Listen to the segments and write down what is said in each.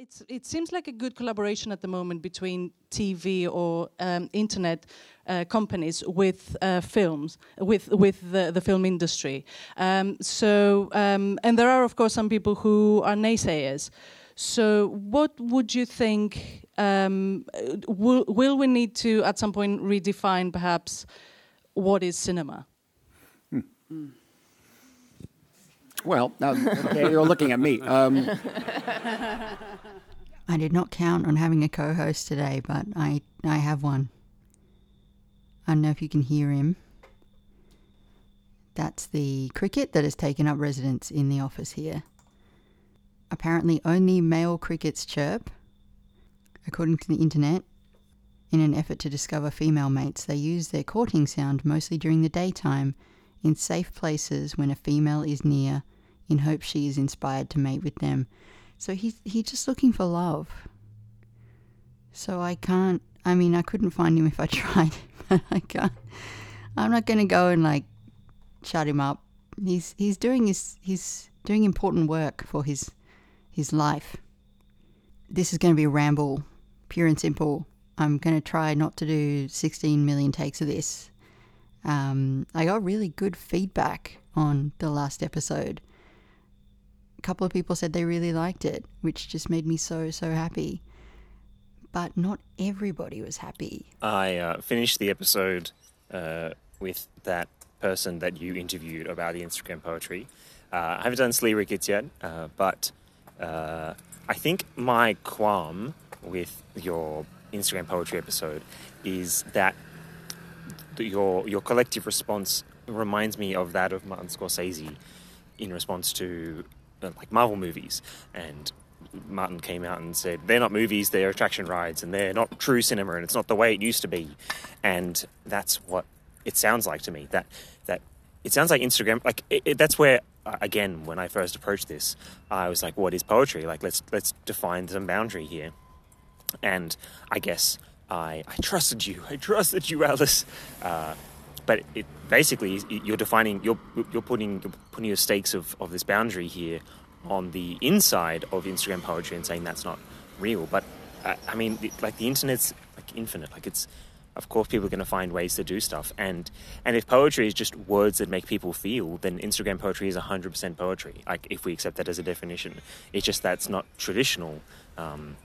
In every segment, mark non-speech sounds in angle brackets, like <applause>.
it's, it seems like a good collaboration at the moment between TV or um, internet uh, companies with uh, films, with with the, the film industry. Um, so, um, and there are of course some people who are naysayers. So, what would you think? Um, will, will we need to at some point redefine perhaps what is cinema? Hmm. Mm. Well, you're looking at me. Um, I did not count on having a co-host today, but I I have one. I don't know if you can hear him. That's the cricket that has taken up residence in the office here. Apparently, only male crickets chirp. According to the internet, in an effort to discover female mates, they use their courting sound mostly during the daytime in safe places when a female is near in hopes she is inspired to mate with them. So he's he's just looking for love. So I can't I mean I couldn't find him if I <laughs> tried, but I can't I'm not gonna go and like shut him up. He's he's doing his he's doing important work for his his life. This is gonna be a ramble, pure and simple. I'm gonna try not to do 16 million takes of this. Um, I got really good feedback on the last episode a couple of people said they really liked it, which just made me so, so happy. But not everybody was happy. I uh, finished the episode uh, with that person that you interviewed about the Instagram poetry. Uh, I haven't done Sleerickets yet, uh, but uh, I think my qualm with your Instagram poetry episode is that your your collective response reminds me of that of Martin Scorsese in response to uh, like Marvel movies, and Martin came out and said they're not movies, they're attraction rides, and they're not true cinema, and it's not the way it used to be, and that's what it sounds like to me. That that it sounds like Instagram, like it, it, that's where uh, again when I first approached this, I was like, what is poetry? Like let's let's define some boundary here, and I guess I I trusted you, I trusted you, Alice. Uh, but it basically you're defining you're you're putting you're putting your stakes of, of this boundary here on the inside of Instagram poetry and saying that's not real. But uh, I mean, like the internet's like infinite. Like it's of course people are going to find ways to do stuff and and if poetry is just words that make people feel then instagram poetry is 100% poetry like if we accept that as a definition it's just that's not traditional um,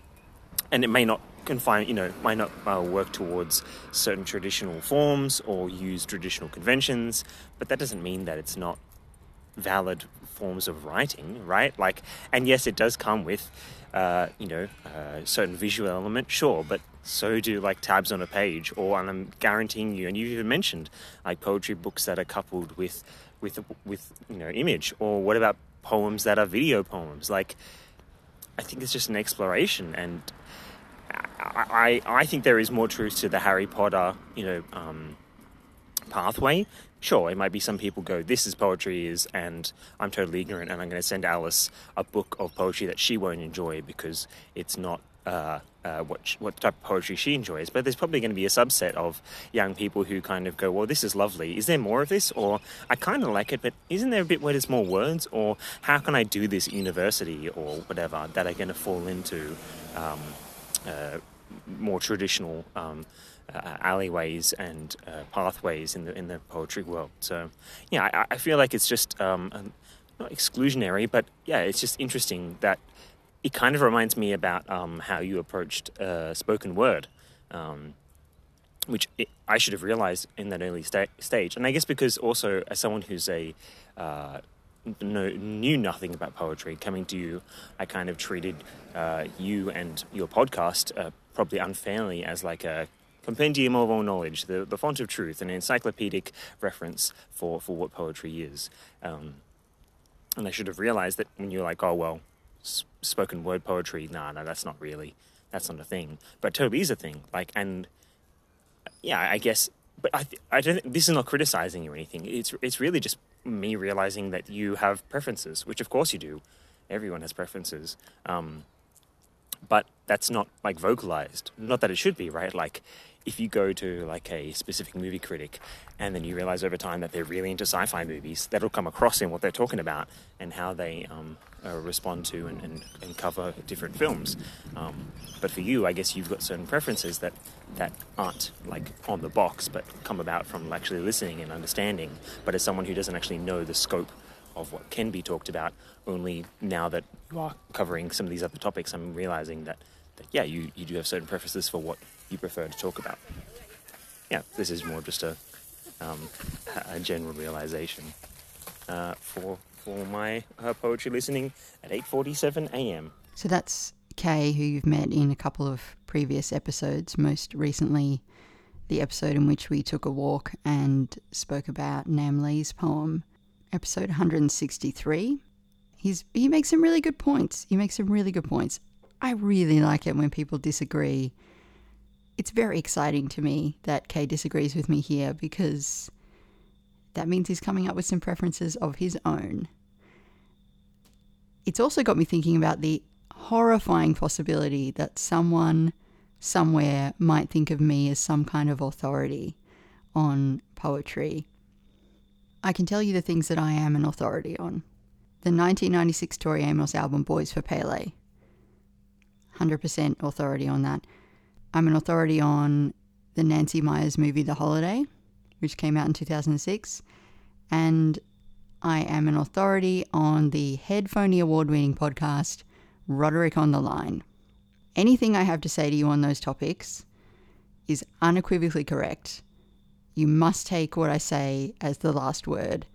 and it may not confine, you know, might not uh, work towards certain traditional forms or use traditional conventions, but that doesn't mean that it's not valid forms of writing, right? Like, and yes, it does come with, uh, you know, uh, certain visual element, sure, but so do like tabs on a page, or and I'm guaranteeing you, and you've even mentioned like poetry books that are coupled with, with, with you know, image, or what about poems that are video poems? Like, I think it's just an exploration, and I, I think there is more truth to the Harry Potter, you know, um, pathway. Sure, it might be some people go, this is poetry is, and I'm totally ignorant, and I'm going to send Alice a book of poetry that she won't enjoy because it's not uh, uh, what what type of poetry she enjoys. But there's probably going to be a subset of young people who kind of go, well, this is lovely. Is there more of this? Or I kind of like it, but isn't there a bit where there's more words? Or how can I do this university or whatever that are going to fall into? Um, uh, more traditional um, uh, alleyways and uh, pathways in the in the poetry world. So, yeah, I, I feel like it's just um, not exclusionary, but yeah, it's just interesting that it kind of reminds me about um, how you approached uh, spoken word. Um, which it, I should have realized in that early sta- stage, and I guess because also as someone who's a no, knew nothing about poetry coming to you, I kind of treated uh, you and your podcast uh, probably unfairly as like a compendium of all knowledge, the, the font of truth, an encyclopedic reference for, for what poetry is. Um, and I should have realized that when you're like, oh, well, s- spoken word poetry, nah, no, that's not really, that's not a thing. But totally is a thing. Like, and yeah, I guess, but I, th- I don't, this is not criticizing you or anything. It's, it's really just me realizing that you have preferences, which of course you do. Everyone has preferences. Um, but that's not like vocalized. Not that it should be, right? Like if you go to like a specific movie critic and then you realize over time that they're really into sci-fi movies, that'll come across in what they're talking about and how they um, uh, respond to and, and, and, cover different films. Um, but for you, I guess you've got certain preferences that that aren't like on the box, but come about from actually listening and understanding. But as someone who doesn't actually know the scope of what can be talked about, only now that you are covering some of these other topics, I'm realizing that, that yeah, you, you do have certain preferences for what you prefer to talk about. Yeah, this is more just a, um, a general realization uh, for for my uh, poetry listening at 8:47 a.m. So that's Kay, who you've met in a couple of previous episodes. Most recently, the episode in which we took a walk and spoke about Nam Le's poem, episode 163. He's he makes some really good points. He makes some really good points. I really like it when people disagree it's very exciting to me that Kay disagrees with me here because that means he's coming up with some preferences of his own. It's also got me thinking about the horrifying possibility that someone somewhere might think of me as some kind of authority on poetry. I can tell you the things that I am an authority on. The 1996 Tori Amos album Boys for Pele. 100% authority on that. I'm an authority on the Nancy Meyers movie The Holiday, which came out in 2006, and I am an authority on the Headphony Award winning podcast Roderick on the Line. Anything I have to say to you on those topics is unequivocally correct. You must take what I say as the last word.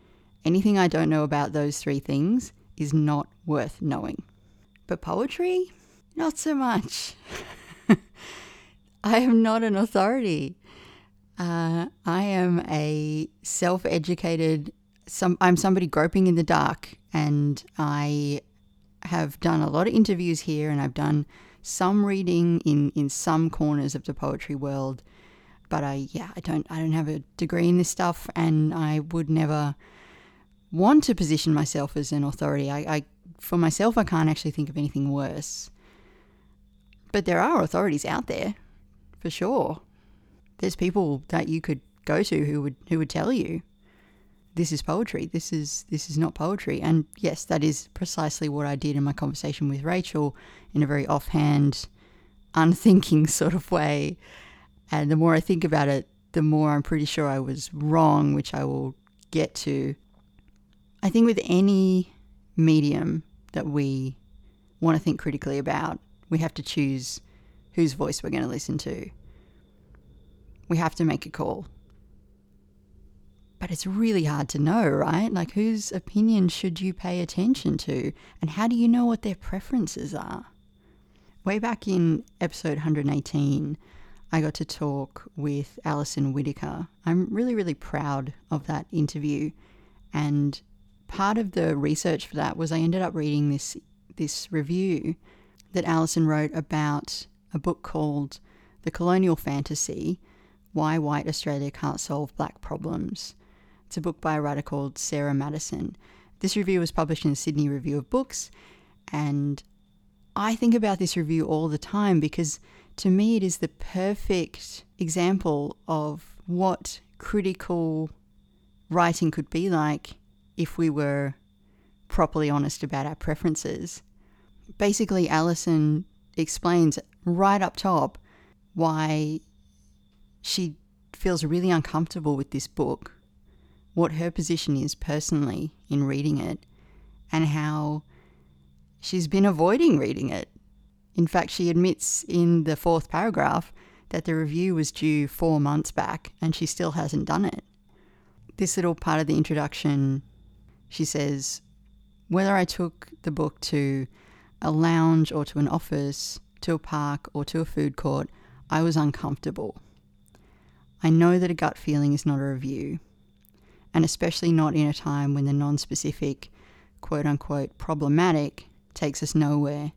Anything I don't know about those three things is not worth knowing. But poetry? Not so much. <laughs> I am not an authority. Uh, I am a self-educated. Some I'm somebody groping in the dark, and I have done a lot of interviews here, and I've done some reading in in some corners of the poetry world. But I yeah I don't I don't have a degree in this stuff, and I would never want to position myself as an authority. I, I for myself I can't actually think of anything worse. But there are authorities out there for sure. There's people that you could go to who would who would tell you this is poetry. This is this is not poetry. And yes, that is precisely what I did in my conversation with Rachel in a very offhand, unthinking <laughs> sort of way. And the more I think about it, the more I'm pretty sure I was wrong, which I will get to. I think with any medium that we want to think critically about, we have to choose whose voice we're going to listen to. We have to make a call. But it's really hard to know, right? Like, whose opinion should you pay attention to? And how do you know what their preferences are? Way back in episode 118, I got to talk with Alison Whittaker. I'm really, really proud of that interview. And part of the research for that was I ended up reading this this review that Alison wrote about a book called The Colonial Fantasy Why White Australia Can't Solve Black Problems. It's a book by a writer called Sarah Maddison. This review was published in the Sydney Review of Books, and I think about this review all the time because to me it is the perfect example of what critical writing could be like if we were properly honest about our preferences. Basically, Alison explains right up top why she feels really uncomfortable with this book, what her position is personally in reading it, and how she's been avoiding reading it. In fact, she admits in the fourth paragraph that the review was due four months back and she still hasn't done it. This little part of the introduction, she says, whether I took the book to a lounge or to an office, to a park, or to a food court, I was uncomfortable. I know that a gut feeling is not a review, and especially not in a time when the non specific, quote unquote, problematic takes us nowhere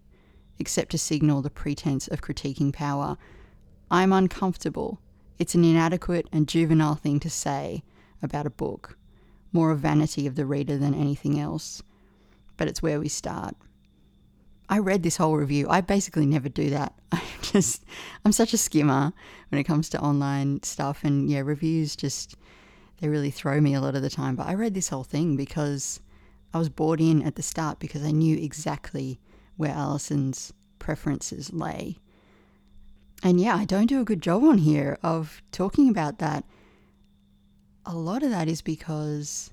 except to signal the pretense of critiquing power. I'm uncomfortable. It's an inadequate and juvenile thing to say about a book, more a vanity of the reader than anything else. But it's where we start. I read this whole review. I basically never do that. <laughs> I just I'm such a skimmer when it comes to online stuff and yeah, reviews just they really throw me a lot of the time. But I read this whole thing because I was bought in at the start because I knew exactly where Alison's preferences lay. And yeah, I don't do a good job on here of talking about that. A lot of that is because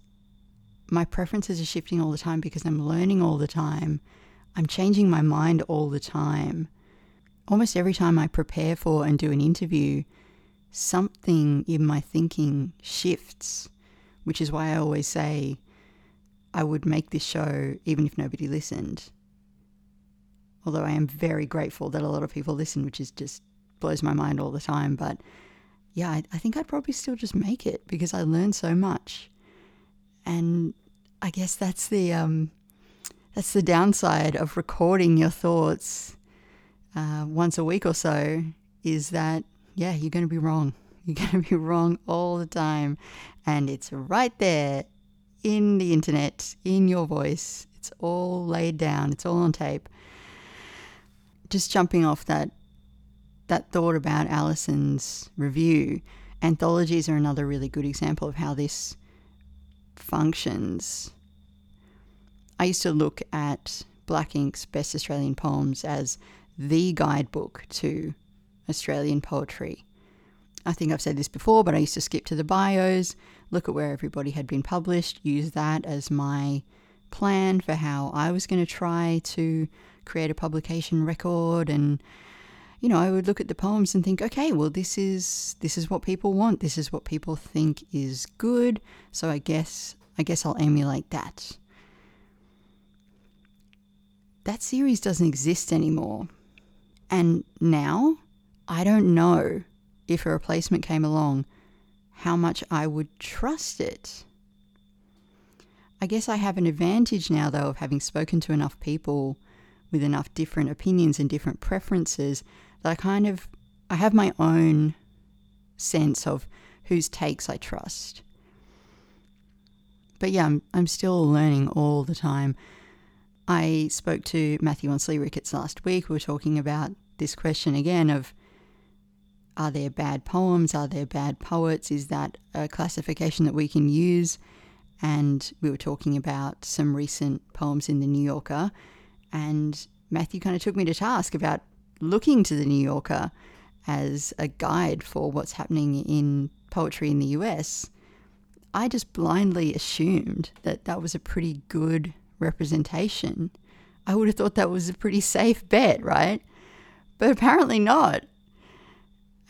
my preferences are shifting all the time because I'm learning all the time. I'm changing my mind all the time. Almost every time I prepare for and do an interview, something in my thinking shifts, which is why I always say I would make this show even if nobody listened. Although I am very grateful that a lot of people listen, which is just blows my mind all the time. But yeah, I, I think I'd probably still just make it because I learn so much. And I guess that's the um, that's the downside of recording your thoughts uh, once a week or so is that yeah you're going to be wrong. <laughs> You're going to be wrong all the time. And it's right there in the internet in your voice. It's all laid down. It's all on tape. Just jumping off that that thought about Alison's review anthologies are another really good example of how this functions. I used to look at Black Inc's Best Australian Poems as the guidebook to Australian poetry. I think I've said this before, but I used to skip to the bios, look at where everybody had been published, use that as my plan for how I was going to try to create a publication record and you know, I would look at the poems and think, okay, well, this is this is what people want. This is what people think is good. So I guess I guess I'll emulate that. That series doesn't exist anymore. And now I don't know if a replacement came along how much I would trust it. I guess I have an advantage now, though, of having spoken to enough people with enough different opinions and different preferences that I kind of I have my own sense of whose takes I trust. But yeah, I'm, I'm still learning all the time. I spoke to Matthew on Sleerickets last week. We were talking about this question again of are there bad poems? Are there bad poets? Is that a classification that we can use? And we were talking about some recent poems in the New Yorker. And Matthew kind of took me to task about looking to the New Yorker as a guide for what's happening in poetry in the US, I just blindly assumed that that was a pretty good representation. I would have thought that was a pretty safe bet, right? But apparently not.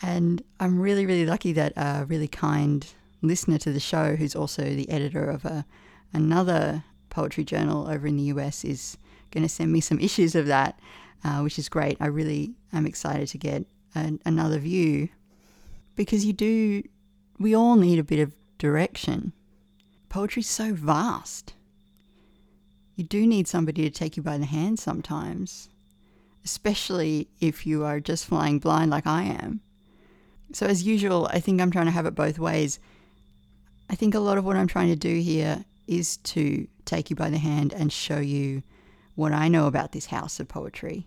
And I'm really, really lucky that a really kind listener to the show, who's also the editor of a, another poetry journal over in the US, is going to send me some issues of that uh, which is great. I really am excited to get an, another view because you do, we all need a bit of direction. Poetry's so vast. You do need somebody to take you by the hand sometimes, especially if you are just flying blind like I am. So, as usual, I think I'm trying to have it both ways. I think a lot of what I'm trying to do here is to take you by the hand and show you what I know about this house of poetry,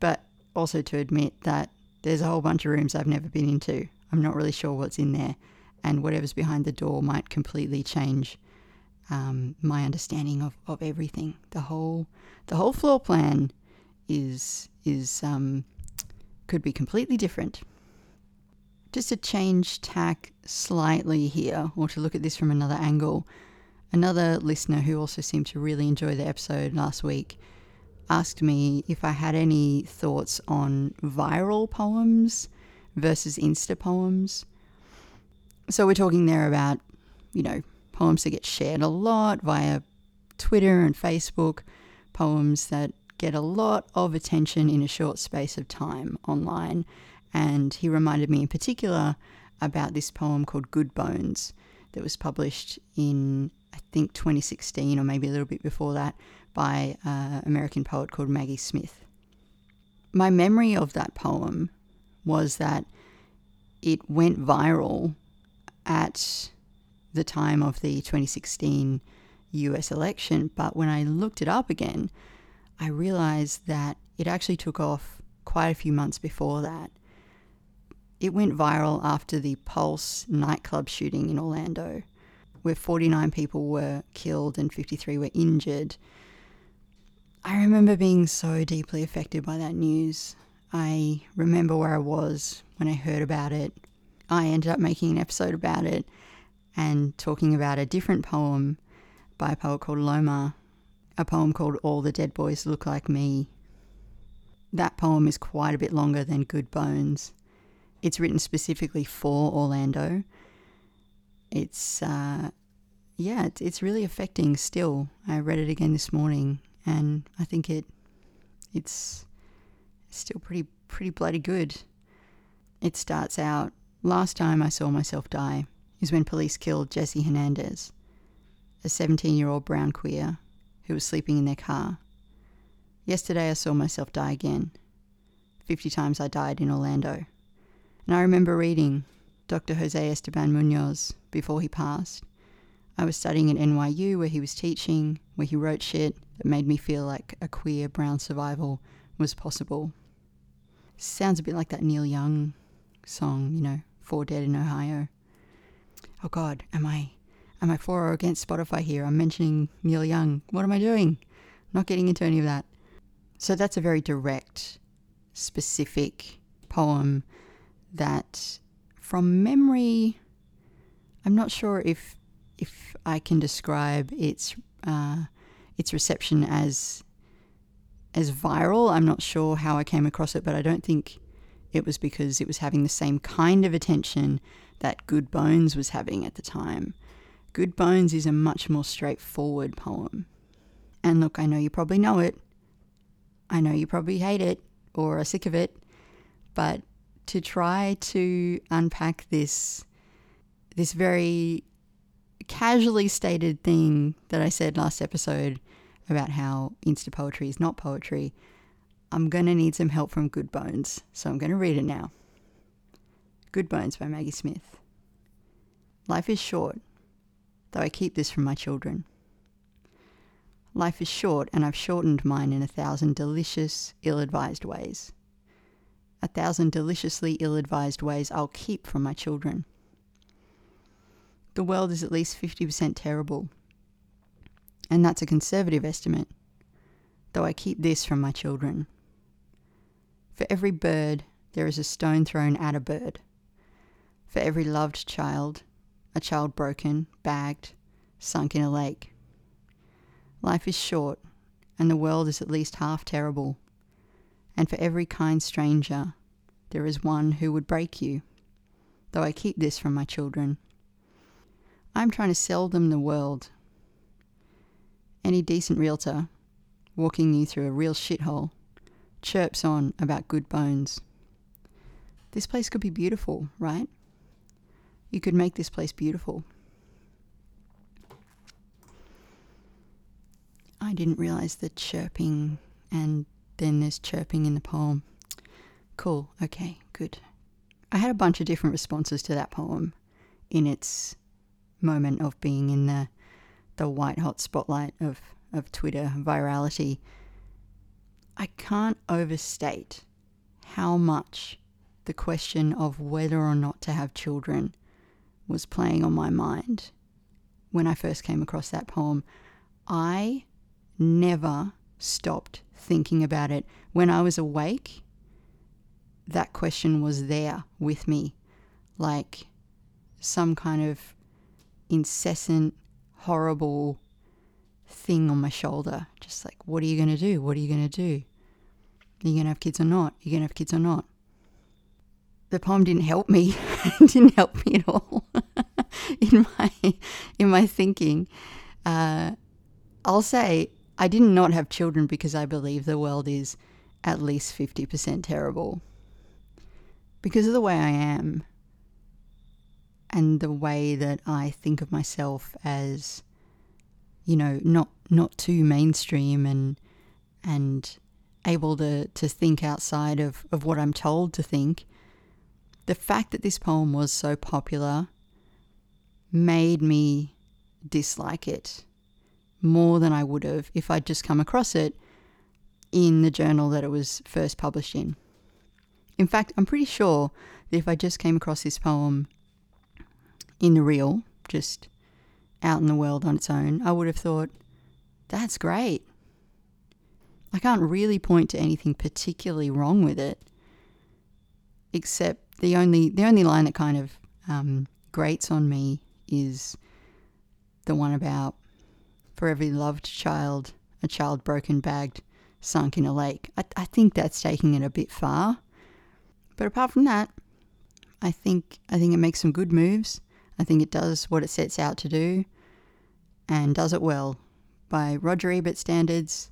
but also to admit that there's a whole bunch of rooms I've never been into. I'm not really sure what's in there, and whatever's behind the door might completely change um, my understanding of, of everything. The whole the whole floor plan is is um, could be completely different. Just to change tack slightly here, or to look at this from another angle, Another listener who also seemed to really enjoy the episode last week asked me if I had any thoughts on viral poems versus Insta poems. So we're talking there about, you know, poems that get shared a lot via Twitter and Facebook, poems that get a lot of attention in a short space of time online. And he reminded me in particular about this poem called Good Bones that was published in I think 2016 or maybe a little bit before that by an American poet called Maggie Smith. My memory of that poem was that it went viral at the time of the 2016 US election, but when I looked it up again, I realized that it actually took off quite a few months before that. It went viral after the Pulse nightclub shooting in Orlando, where 49 people were killed and 53 were injured. I remember being so deeply affected by that news. I remember where I was when I heard about it. I ended up making an episode about it and talking about a different poem by a poet called Loma, a poem called All the Dead Boys Look Like Me. That poem is quite a bit longer than Good Bones. It's written specifically for Orlando. It's, uh, yeah, it's, it's really affecting still. I read it again this morning and I think it, it's still pretty, pretty bloody good. It starts out, last time I saw myself die is when police killed Jesse Hernandez, a 17 year old brown queer who was sleeping in their car. Yesterday I saw myself die again. 50 times I died in Orlando. And I remember reading Dr. Jose Esteban Munoz before he passed. I was studying at NYU where he was teaching, where he wrote shit that made me feel like a queer brown survival was possible. Sounds a bit like that Neil Young song, you know, Four Dead in Ohio. Oh God, am I am I for or against Spotify here? I'm mentioning Neil Young. What am I doing? Not getting into any of that. So that's a very direct, specific poem that from memory I'm not sure if if I can describe its uh, its reception as as viral. I'm not sure how I came across it, but I don't think it was because it was having the same kind of attention that Good Bones was having at the time. Good Bones is a much more straightforward poem. And look, I know you probably know it. I know you probably hate it or are sick of it, but to try to unpack this this very casually stated thing that I said last episode about how insta poetry is not poetry, I'm going to need some help from Good Bones, so I'm going to read it now. Good Bones by Maggie Smith. Life is short, though I keep this from my children. Life is short, and I've shortened mine in a thousand delicious, ill advised ways. A thousand deliciously ill advised ways I'll keep from my children. The world is at least 50% terrible, and that's a conservative estimate, though I keep this from my children. For every bird, there is a stone thrown at a bird. For every loved child, a child broken, bagged, sunk in a lake. Life is short, and the world is at least half terrible. And for every kind stranger, there is one who would break you, though I keep this from my children. I'm trying to sell them the world. Any decent realtor, walking you through a real shithole, chirps on about good bones. This place could be beautiful, right? You could make this place beautiful. I didn't realize the chirping and then there's chirping in the poem. Cool, okay, good. I had a bunch of different responses to that poem in its moment of being in the the white hot spotlight of, of Twitter virality. I can't overstate how much the question of whether or not to have children was playing on my mind when I first came across that poem. I never stopped thinking about it. When I was awake, that question was there with me, like some kind of incessant, horrible thing on my shoulder. Just like, what are you going to do? What are you going to do? Are you going to have kids or not? Are you going to have kids or not? The poem didn't help me. <laughs> it didn't help me at all <laughs> in my in my thinking. Uh, I'll say I did not have children because I believe the world is at least fifty percent terrible. Because of the way I am, and the way that I think of myself as, you know, not not too mainstream and and able to, to think outside of, of what I'm told to think, the fact that this poem was so popular made me dislike it more than I would have if I'd just come across it in the journal that it was first published in. In fact, I'm pretty sure that if I just came across this poem in the real, just out in the world on its own, I would have thought, that's great. I can't really point to anything particularly wrong with it, except the only the only line that kind of um, grates on me is the one about for every loved child, a child broken, bagged, sunk in a lake. I, I think that's taking it a bit far, but apart from that, I think I think it makes some good moves. I think it does what it sets out to do, and does it well. By Roger Ebert standards,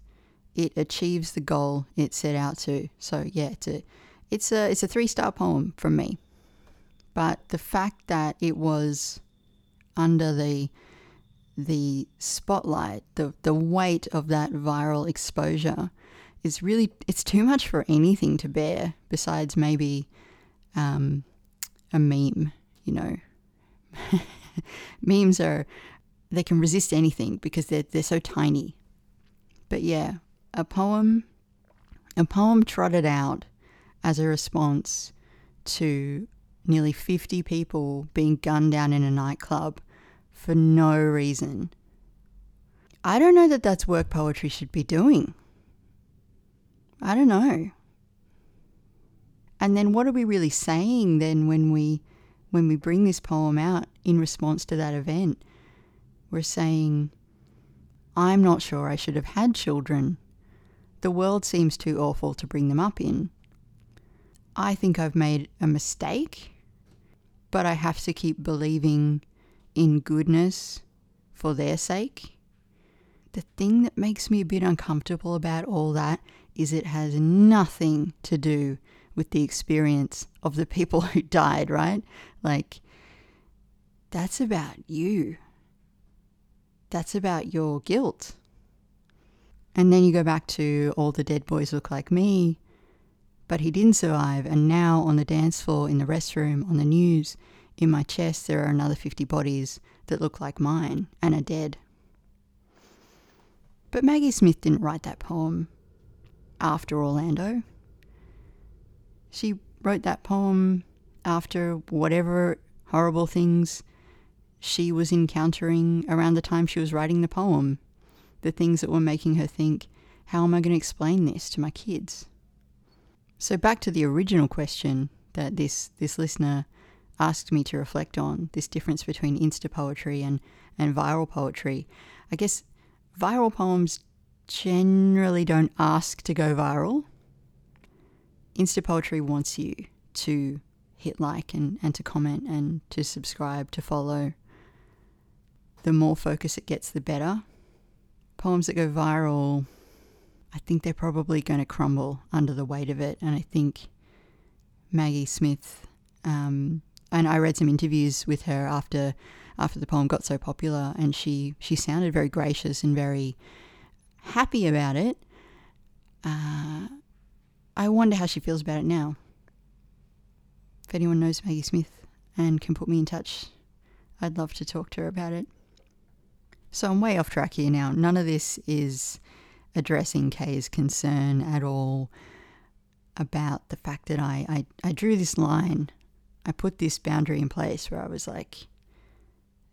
it achieves the goal it set out to. So yeah, it's a it's a it's a three star poem from me. But the fact that it was under the the spotlight, the the weight of that viral exposure is really it's too much for anything to bear besides maybe um, a meme, you know. <laughs> Memes are they can resist anything because they're they're so tiny. But yeah, a poem a poem trotted out as a response to nearly 50 people being gunned down in a nightclub for no reason. I don't know that that's work poetry should be doing. I don't know. And then what are we really saying then when we when we bring this poem out in response to that event? We're saying I'm not sure I should have had children. The world seems too awful to bring them up in. I think I've made a mistake, but I have to keep believing in goodness for their sake. The thing that makes me a bit uncomfortable about all that is it has nothing to do with the experience of the people <laughs> who died, right? Like, that's about you. That's about your guilt. And then you go back to all the dead boys look like me, but he didn't survive. And now on the dance floor, in the restroom, on the news, in my chest, there are another 50 bodies that look like mine and are dead. But Maggie Smith didn't write that poem after Orlando. She wrote that poem after whatever horrible things she was encountering around the time she was writing the poem. The things that were making her think, how am I going to explain this to my kids? So back to the original question that this, this listener asked me to reflect on, this difference between insta poetry and, and viral poetry. I guess viral poems generally don't ask to go viral. Insta poetry wants you to hit like and, and to comment and to subscribe, to follow. The more focus it gets, the better. Poems that go viral, I think they're probably going to crumble under the weight of it. And I think Maggie Smith, um, and I read some interviews with her after after the poem got so popular, and she she sounded very gracious and very happy about it. Uh, I wonder how she feels about it now. If anyone knows Maggie Smith and can put me in touch, I'd love to talk to her about it. So I'm way off track here now. None of this is addressing Kay's concern at all about the fact that I, I, I drew this line. I put this boundary in place where I was like,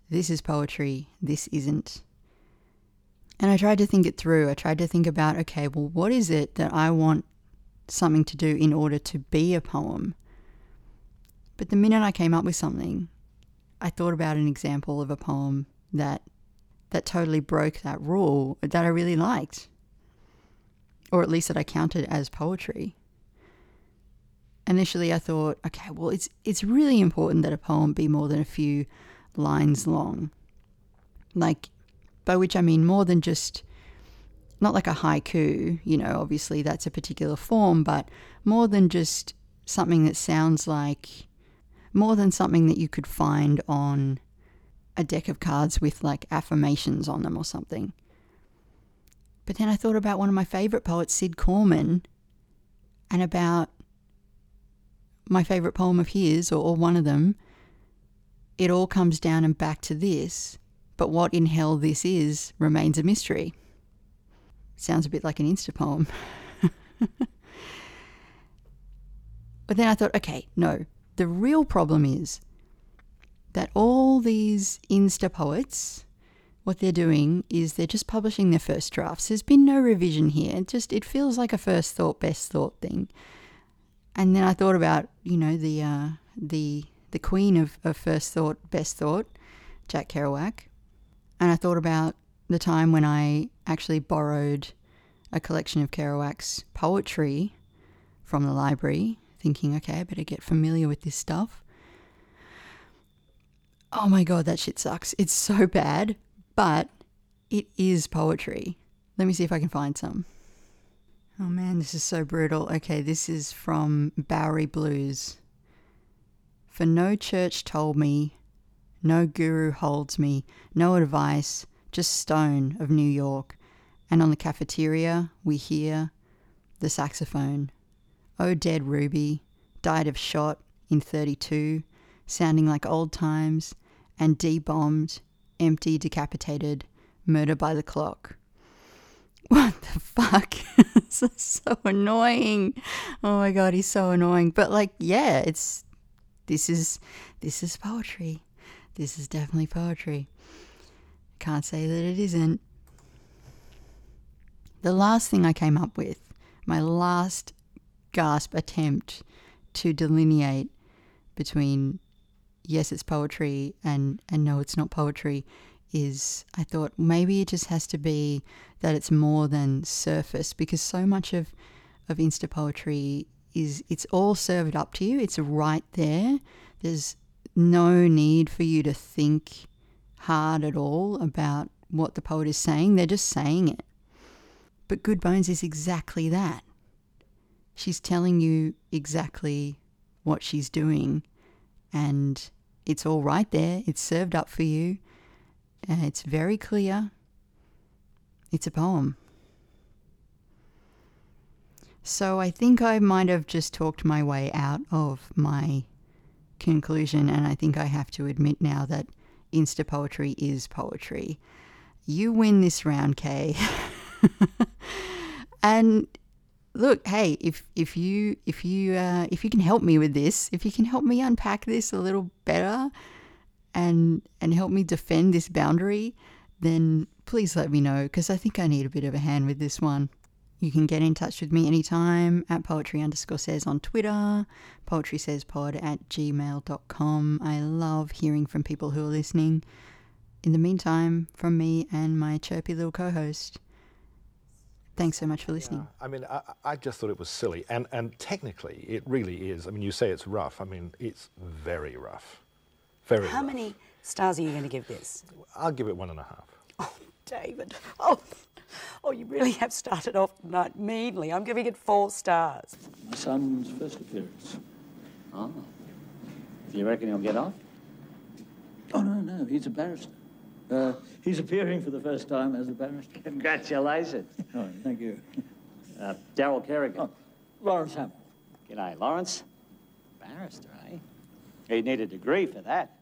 this is poetry, this isn't. And I tried to think it through. I tried to think about, okay, well, what is it that I want something to do in order to be a poem? But the minute I came up with something, I thought about an example of a poem that that totally broke that rule that I really liked. Or at least that I counted as poetry. Initially I thought, okay, well it's it's really important that a poem be more than a few lines long. Like by which I mean more than just not like a haiku, you know, obviously that's a particular form, but more than just something that sounds like more than something that you could find on a deck of cards with like affirmations on them or something. But then I thought about one of my favorite poets, Cid Corman, and about my favorite poem of his, or, or one of them. It all comes down and back to this but what in hell this is remains a mystery. Sounds a bit like an Insta poem. <laughs> But then I thought, okay, no. The real problem is that all these Insta poets, what they're doing is they're just publishing their first drafts. There's been no revision here. It just it feels like a first thought, best thought thing. And then I thought about, you know, the uh, the the queen of, of first thought, best thought, Jack Kerouac. And I thought about the time when I actually borrowed a collection of Kerouac's poetry from the library, thinking, okay, I better get familiar with this stuff. Oh my god, that shit sucks. It's so bad, but it is poetry. Let me see if I can find some. Oh man, this is so brutal. Okay, this is from Bowery Blues. For no church told me, no guru holds me, no advice, just stone of New York. And on the cafeteria, we hear the saxophone. Oh, dead Ruby, died of shot in 32, sounding like old times, and debombed, empty, decapitated, murder by the clock. <laughs> What the fuck? <laughs> this is so annoying. Oh my god, he's so annoying. But like, yeah, it's this is this is poetry. This is definitely poetry. Can't say that it isn't. The last thing I came up with, my last gasp attempt to delineate between yes, it's poetry and, and no, it's not poetry is I thought maybe it just has to be that it's more than surface because so much of, of Insta poetry is it's all served up to you. It's right there. There's no need for you to think hard at all about what the poet is saying. They're just saying it. But Good Bones is exactly that. She's telling you exactly what she's doing, and it's all right there. It's served up for you, and it's very clear. It's a poem. So I think I might have just talked my way out of my conclusion, and I think I have to admit now that Insta poetry is poetry. You win this round, Kay. <laughs> and look, hey, if if you if you uh, if you can help me with this, if you can help me unpack this a little better, and and help me defend this boundary, then please let me know because I think I need a bit of a hand with this one. You can get in touch with me anytime at poetry underscore says on Twitter, poetry says pod at gmail.com. I love hearing from people who are listening. In the meantime, from me and my chirpy little co host, thanks so much for listening. Yeah, I mean, I, I just thought it was silly. And, and technically, it really is. I mean, you say it's rough. I mean, it's very rough. Very How rough. many stars are you going to give this? I'll give it one and a half. <laughs> Oh, David. Oh, oh, you really have started off tonight meanly. I'm giving it four stars. My son's first appearance. Ah. Do you reckon he'll get off? Oh, no, no, he's a barrister. Uh, he's appearing for the first time as a barrister. Congratulations. <laughs> Oh, thank you. Uh, Daryl Kerrigan. Oh, Lawrence Hammill. G'day, Lawrence. Barrister, eh? He'd need a degree for that.